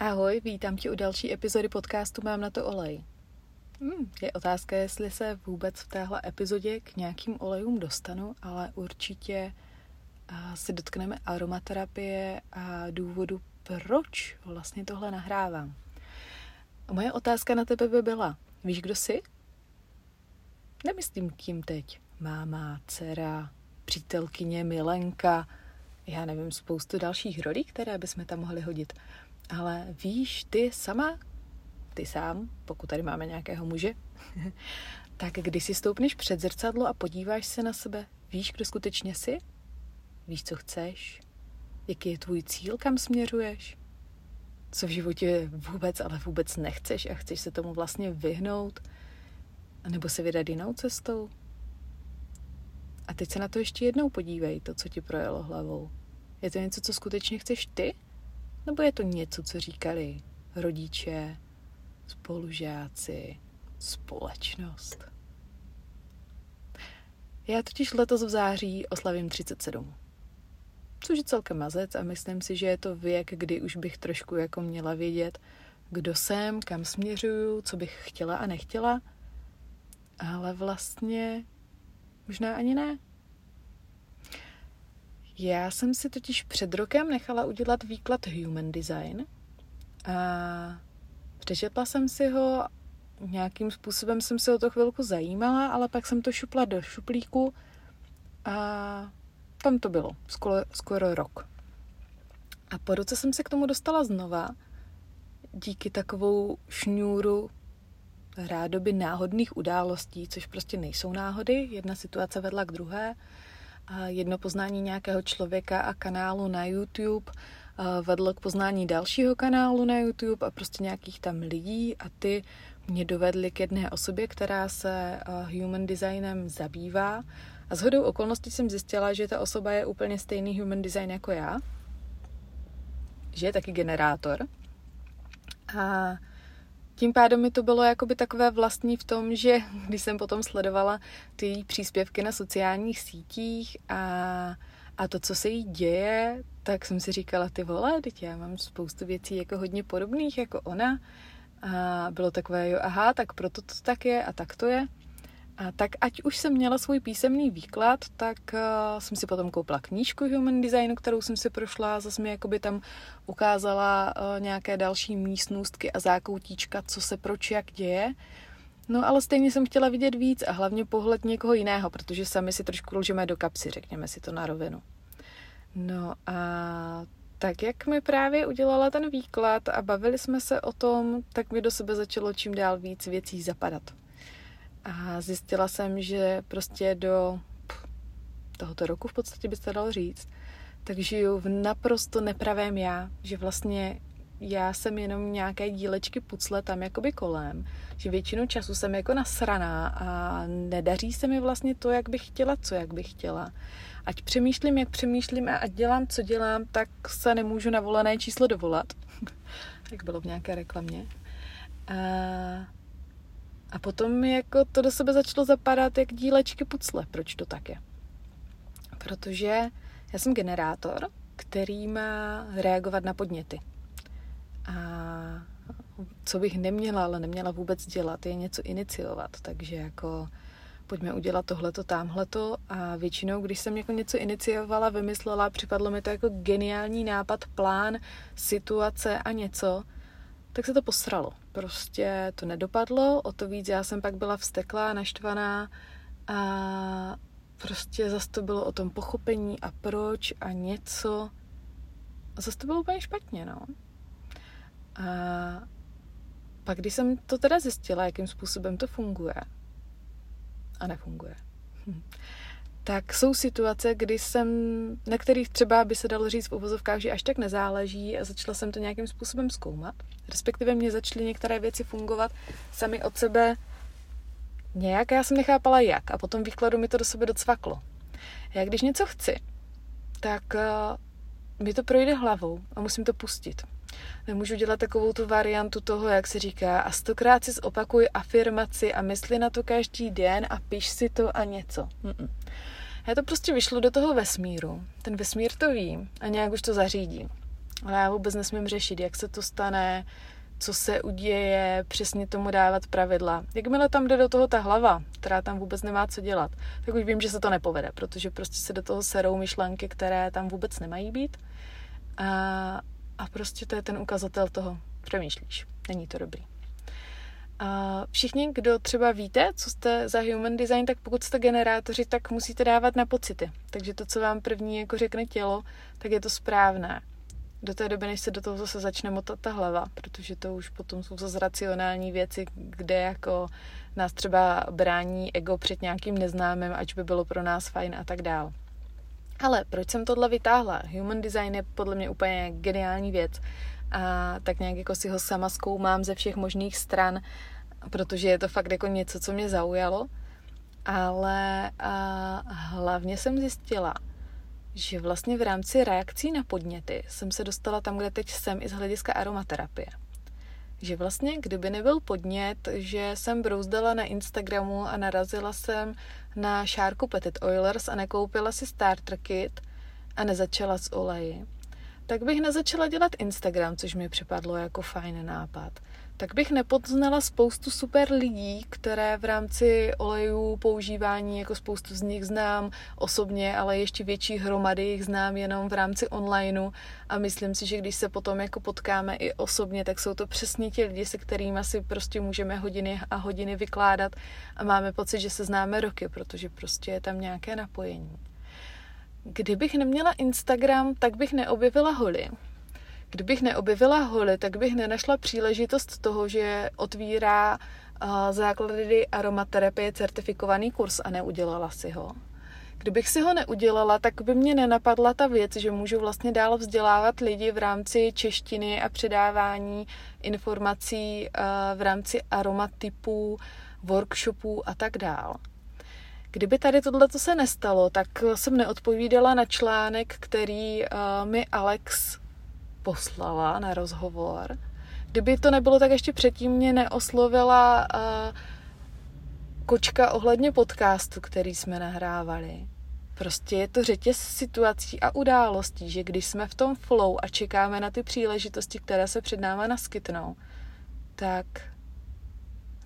Ahoj, vítám tě u další epizody podcastu Mám na to olej. Hmm, je otázka, jestli se vůbec v téhle epizodě k nějakým olejům dostanu, ale určitě uh, si dotkneme aromaterapie a důvodu, proč vlastně tohle nahrávám. Moje otázka na tebe by byla, víš, kdo jsi? Nemyslím kým teď. Máma, dcera, přítelkyně, milenka, já nevím, spoustu dalších rolí, které bychom tam mohli hodit. Ale víš, ty sama, ty sám, pokud tady máme nějakého muže, tak když si stoupneš před zrcadlo a podíváš se na sebe, víš, kdo skutečně jsi? Víš, co chceš? Jaký je tvůj cíl, kam směřuješ? Co v životě vůbec, ale vůbec nechceš a chceš se tomu vlastně vyhnout? Nebo se vydat jinou cestou? A teď se na to ještě jednou podívej, to, co ti projelo hlavou. Je to něco, co skutečně chceš ty? Nebo je to něco, co říkali rodiče, spolužáci, společnost? Já totiž letos v září oslavím 37. Což je celkem mazec a myslím si, že je to věk, kdy už bych trošku jako měla vědět, kdo jsem, kam směřuju, co bych chtěla a nechtěla. Ale vlastně možná ani ne. Já jsem si totiž před rokem nechala udělat výklad Human Design a přečetla jsem si ho, nějakým způsobem jsem se o to chvilku zajímala, ale pak jsem to šupla do šuplíku a tam to bylo, skoro, skoro rok. A po roce jsem se k tomu dostala znova, díky takovou šňůru rádoby náhodných událostí, což prostě nejsou náhody, jedna situace vedla k druhé, jedno poznání nějakého člověka a kanálu na YouTube vedlo k poznání dalšího kanálu na YouTube a prostě nějakých tam lidí a ty mě dovedly k jedné osobě, která se human designem zabývá. A s hodou okolností jsem zjistila, že ta osoba je úplně stejný human design jako já, že je taky generátor. A tím pádem mi to bylo jakoby takové vlastní v tom, že když jsem potom sledovala ty příspěvky na sociálních sítích a, a to, co se jí děje, tak jsem si říkala, ty vole, teď já mám spoustu věcí jako hodně podobných jako ona. A bylo takové, jo, aha, tak proto to tak je a tak to je. A tak ať už jsem měla svůj písemný výklad, tak uh, jsem si potom koupila knížku Human Designu, kterou jsem si prošla, zase mi jakoby tam ukázala uh, nějaké další místnostky a zákoutíčka, co se proč jak děje. No ale stejně jsem chtěla vidět víc a hlavně pohled někoho jiného, protože sami si trošku lžeme do kapsy, řekněme si to na rovinu. No a tak jak mi právě udělala ten výklad a bavili jsme se o tom, tak mi do sebe začalo čím dál víc věcí zapadat. A zjistila jsem, že prostě do tohoto roku v podstatě by se dalo říct, tak žiju v naprosto nepravém já, že vlastně já jsem jenom nějaké dílečky pucle tam jakoby kolem, že většinu času jsem jako nasraná a nedaří se mi vlastně to, jak bych chtěla, co jak bych chtěla. Ať přemýšlím, jak přemýšlím a ať dělám, co dělám, tak se nemůžu na volené číslo dovolat. jak bylo v nějaké reklamě. A a potom mi jako to do sebe začalo zapadat jak dílečky pucle. Proč to tak je? Protože já jsem generátor, který má reagovat na podněty. A co bych neměla, ale neměla vůbec dělat, je něco iniciovat. Takže jako pojďme udělat tohleto, tamhleto a většinou, když jsem jako něco iniciovala, vymyslela, připadlo mi to jako geniální nápad, plán, situace a něco, tak se to posralo. Prostě to nedopadlo, o to víc já jsem pak byla vsteklá, naštvaná a prostě zase to bylo o tom pochopení a proč a něco. A zase to bylo úplně špatně, no. A pak, když jsem to teda zjistila, jakým způsobem to funguje, a nefunguje, tak jsou situace, kdy jsem, na kterých třeba by se dalo říct v uvozovkách, že až tak nezáleží a začala jsem to nějakým způsobem zkoumat. Respektive mě začaly některé věci fungovat sami od sebe nějak, já jsem nechápala jak a potom výkladu mi to do sebe docvaklo. Já když něco chci, tak uh, mi to projde hlavou a musím to pustit. Nemůžu dělat takovou tu variantu toho, jak se říká, a stokrát si zopakuj afirmaci a mysli na to každý den a piš si to a něco. Mm-mm. Já to prostě vyšlo do toho vesmíru. Ten vesmír to ví a nějak už to zařídí. Ale já vůbec nesmím řešit, jak se to stane, co se uděje, přesně tomu dávat pravidla. Jakmile tam jde do toho ta hlava, která tam vůbec nemá co dělat, tak už vím, že se to nepovede, protože prostě se do toho serou myšlenky, které tam vůbec nemají být. A, a prostě to je ten ukazatel toho, přemýšlíš. Není to dobrý. A všichni, kdo třeba víte, co jste za human design, tak pokud jste generátoři, tak musíte dávat na pocity. Takže to, co vám první jako řekne tělo, tak je to správné do té doby, než se do toho zase začne motat ta hlava, protože to už potom jsou zase racionální věci, kde jako nás třeba brání ego před nějakým neznámým, ať by bylo pro nás fajn a tak dál. Ale proč jsem tohle vytáhla? Human design je podle mě úplně geniální věc a tak nějak jako si ho sama zkoumám ze všech možných stran, protože je to fakt jako něco, co mě zaujalo. Ale a hlavně jsem zjistila, že vlastně v rámci reakcí na podněty jsem se dostala tam, kde teď jsem i z hlediska aromaterapie. Že vlastně, kdyby nebyl podnět, že jsem brouzdala na Instagramu a narazila jsem na šárku Petit Oilers a nekoupila si starter kit a nezačala s oleji, tak bych nezačala dělat Instagram, což mi připadlo jako fajn nápad. Tak bych nepoznala spoustu super lidí, které v rámci olejů používání, jako spoustu z nich znám osobně, ale ještě větší hromady jich znám jenom v rámci onlineu. A myslím si, že když se potom jako potkáme i osobně, tak jsou to přesně ti lidi, se kterými si prostě můžeme hodiny a hodiny vykládat. A máme pocit, že se známe roky, protože prostě je tam nějaké napojení. Kdybych neměla Instagram, tak bych neobjevila holy Kdybych neobjevila holy, tak bych nenašla příležitost toho, že otvírá základy aromaterapie certifikovaný kurz a neudělala si ho. Kdybych si ho neudělala, tak by mě nenapadla ta věc, že můžu vlastně dál vzdělávat lidi v rámci češtiny a předávání informací v rámci aromatypů, workshopů a tak dál. Kdyby tady tohle se nestalo, tak jsem neodpovídala na článek, který mi Alex poslala na rozhovor. Kdyby to nebylo, tak ještě předtím mě neoslovila uh, kočka ohledně podcastu, který jsme nahrávali. Prostě je to řetěz situací a událostí, že když jsme v tom flow a čekáme na ty příležitosti, které se před náma naskytnou, tak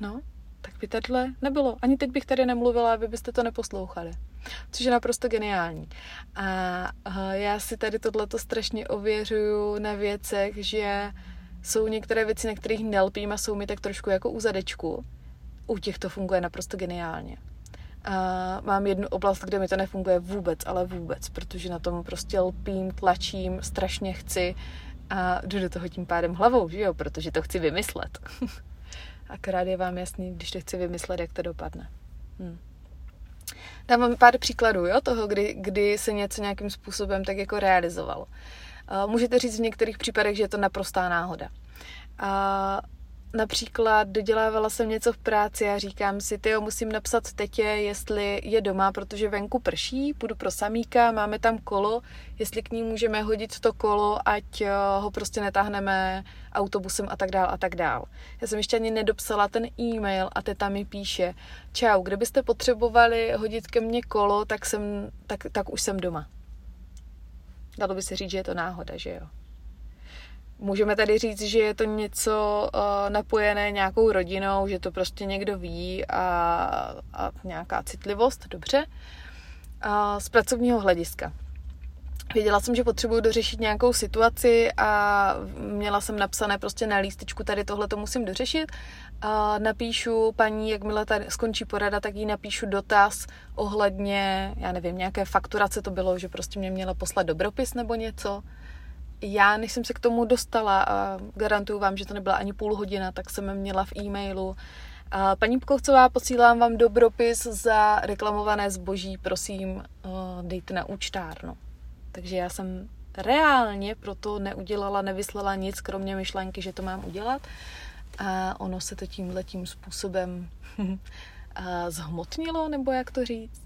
no, tak by tohle nebylo. Ani teď bych tady nemluvila, aby byste to neposlouchali což je naprosto geniální. A já si tady tohleto strašně ověřuju na věcech, že jsou některé věci, na kterých nelpím a jsou mi tak trošku jako u zadečku. U těch to funguje naprosto geniálně. A mám jednu oblast, kde mi to nefunguje vůbec, ale vůbec, protože na tom prostě lpím, tlačím, strašně chci a jdu do toho tím pádem hlavou, že jo, protože to chci vymyslet. Akorát je vám jasný, když to chci vymyslet, jak to dopadne. Hm. Dám pár příkladů jo, toho, kdy, kdy se něco nějakým způsobem tak jako realizovalo. Můžete říct v některých případech, že je to naprostá náhoda. A Například dodělávala jsem něco v práci a říkám si, ty musím napsat tetě, jestli je doma, protože venku prší, půjdu pro samíka, máme tam kolo, jestli k ní můžeme hodit to kolo, ať eh, ho prostě netáhneme autobusem a tak dál a tak dál. Já jsem ještě ani nedopsala ten e-mail a teta mi píše, čau, kdybyste potřebovali hodit ke mně kolo, tak, jsem, tak, tak už jsem doma. Dalo by se říct, že je to náhoda, že jo? Můžeme tady říct, že je to něco uh, napojené nějakou rodinou, že to prostě někdo ví a, a nějaká citlivost, dobře. Uh, z pracovního hlediska. Věděla jsem, že potřebuju dořešit nějakou situaci a měla jsem napsané prostě na lístečku, tady tohle to musím dořešit. A napíšu paní, jakmile tady skončí porada, tak jí napíšu dotaz ohledně, já nevím, nějaké fakturace to bylo, že prostě mě měla poslat dobropis nebo něco já, než jsem se k tomu dostala, a garantuju vám, že to nebyla ani půl hodina, tak jsem měla v e-mailu. A paní Pkovcová, posílám vám dobropis za reklamované zboží, prosím, dejte na účtárnu. Takže já jsem reálně proto neudělala, nevyslala nic, kromě myšlenky, že to mám udělat. A ono se to tímhle tím způsobem zhmotnilo, nebo jak to říct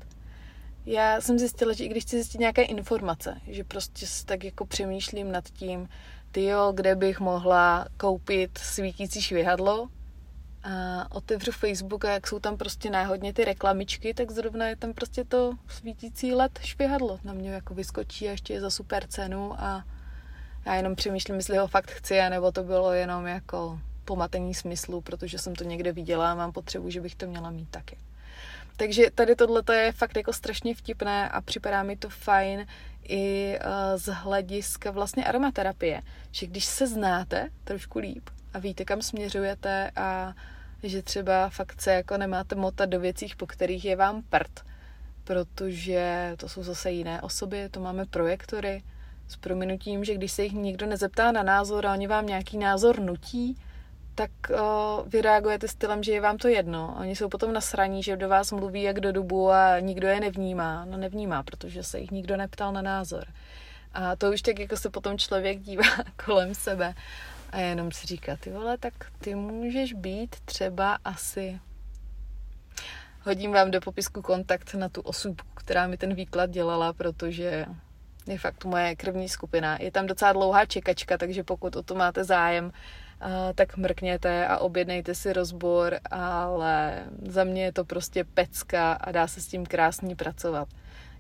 já jsem zjistila, že i když chci zjistit nějaké informace, že prostě tak jako přemýšlím nad tím, ty jo, kde bych mohla koupit svítící švihadlo a otevřu Facebook a jak jsou tam prostě náhodně ty reklamičky, tak zrovna je tam prostě to svítící LED švihadlo. Na mě jako vyskočí a ještě je za super cenu a Já jenom přemýšlím, jestli ho fakt chci, nebo to bylo jenom jako pomatení smyslu, protože jsem to někde viděla a mám potřebu, že bych to měla mít taky. Takže tady tohle je fakt jako strašně vtipné a připadá mi to fajn i uh, z hlediska vlastně aromaterapie, že když se znáte trošku líp a víte, kam směřujete a že třeba fakt se jako nemáte motat do věcí, po kterých je vám prd, protože to jsou zase jiné osoby, to máme projektory s prominutím, že když se jich nikdo nezeptá na názor a oni vám nějaký názor nutí, tak uh, vy reagujete stylem, že je vám to jedno. Oni jsou potom nasraní, že do vás mluví jak do dubu a nikdo je nevnímá. No nevnímá, protože se jich nikdo neptal na názor. A to už tak jako se potom člověk dívá kolem sebe a jenom si říká, ty vole, tak ty můžeš být třeba asi hodím vám do popisku kontakt na tu osůbku, která mi ten výklad dělala, protože je fakt moje krevní skupina. Je tam docela dlouhá čekačka, takže pokud o to máte zájem, tak mrkněte a objednejte si rozbor, ale za mě je to prostě pecka a dá se s tím krásně pracovat.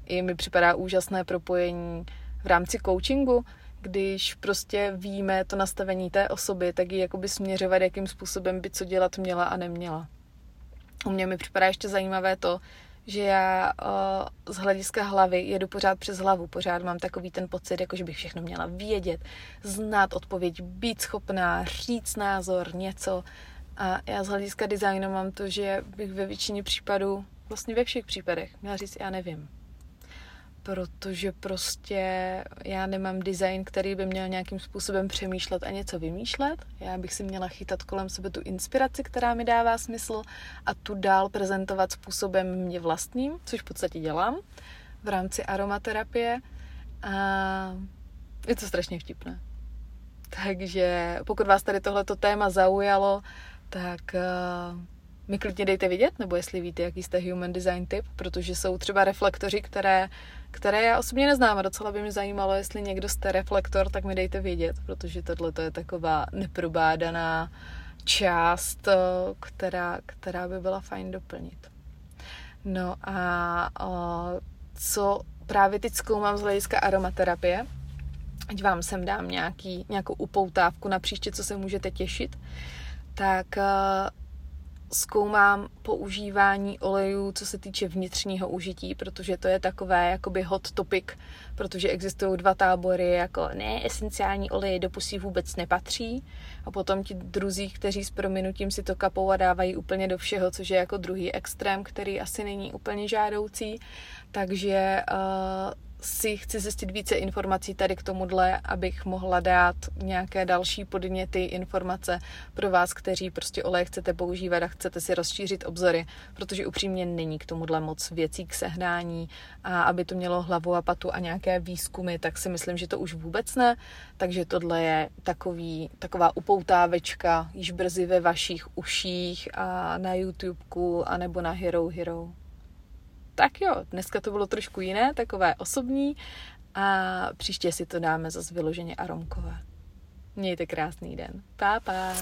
I mi připadá úžasné propojení v rámci coachingu, když prostě víme to nastavení té osoby, tak ji jakoby směřovat, jakým způsobem by co dělat měla a neměla. U mě mi připadá ještě zajímavé to, že já uh, z hlediska hlavy jedu pořád přes hlavu, pořád mám takový ten pocit, jako že bych všechno měla vědět, znát odpověď, být schopná, říct názor, něco. A já z hlediska designu mám to, že bych ve většině případů, vlastně ve všech případech, měla říct, já nevím protože prostě já nemám design, který by měl nějakým způsobem přemýšlet a něco vymýšlet. Já bych si měla chytat kolem sebe tu inspiraci, která mi dává smysl a tu dál prezentovat způsobem mě vlastním, což v podstatě dělám v rámci aromaterapie. A je to strašně vtipné. Takže pokud vás tady tohleto téma zaujalo, tak uh, mi klidně dejte vědět, nebo jestli víte, jaký jste human design typ, protože jsou třeba reflektoři, které, které já osobně neznám a docela by mě zajímalo, jestli někdo jste reflektor, tak mi dejte vědět, protože tohle je taková neprobádaná část, eh, která, která by byla fajn doplnit. No a o, co právě teď zkoumám z hlediska aromaterapie, ať vám sem dám nějaký, nějakou upoutávku na příště, co se můžete těšit, tak eh, zkoumám používání olejů, co se týče vnitřního užití, protože to je takové jakoby hot topic, protože existují dva tábory, jako ne, esenciální oleje do pusí vůbec nepatří a potom ti druzí, kteří s prominutím si to kapou a dávají úplně do všeho, což je jako druhý extrém, který asi není úplně žádoucí. Takže uh, si chci zjistit více informací tady k tomuhle, abych mohla dát nějaké další podněty, informace pro vás, kteří prostě olej chcete používat a chcete si rozšířit obzory, protože upřímně není k tomuhle moc věcí k sehnání a aby to mělo hlavu a patu a nějaké výzkumy, tak si myslím, že to už vůbec ne, takže tohle je takový, taková upoutávečka již brzy ve vašich uších a na YouTubeku a nebo na Hero Hero. Tak jo, dneska to bylo trošku jiné, takové osobní a příště si to dáme zase vyloženě aromkové. Mějte krásný den. Pa, pa.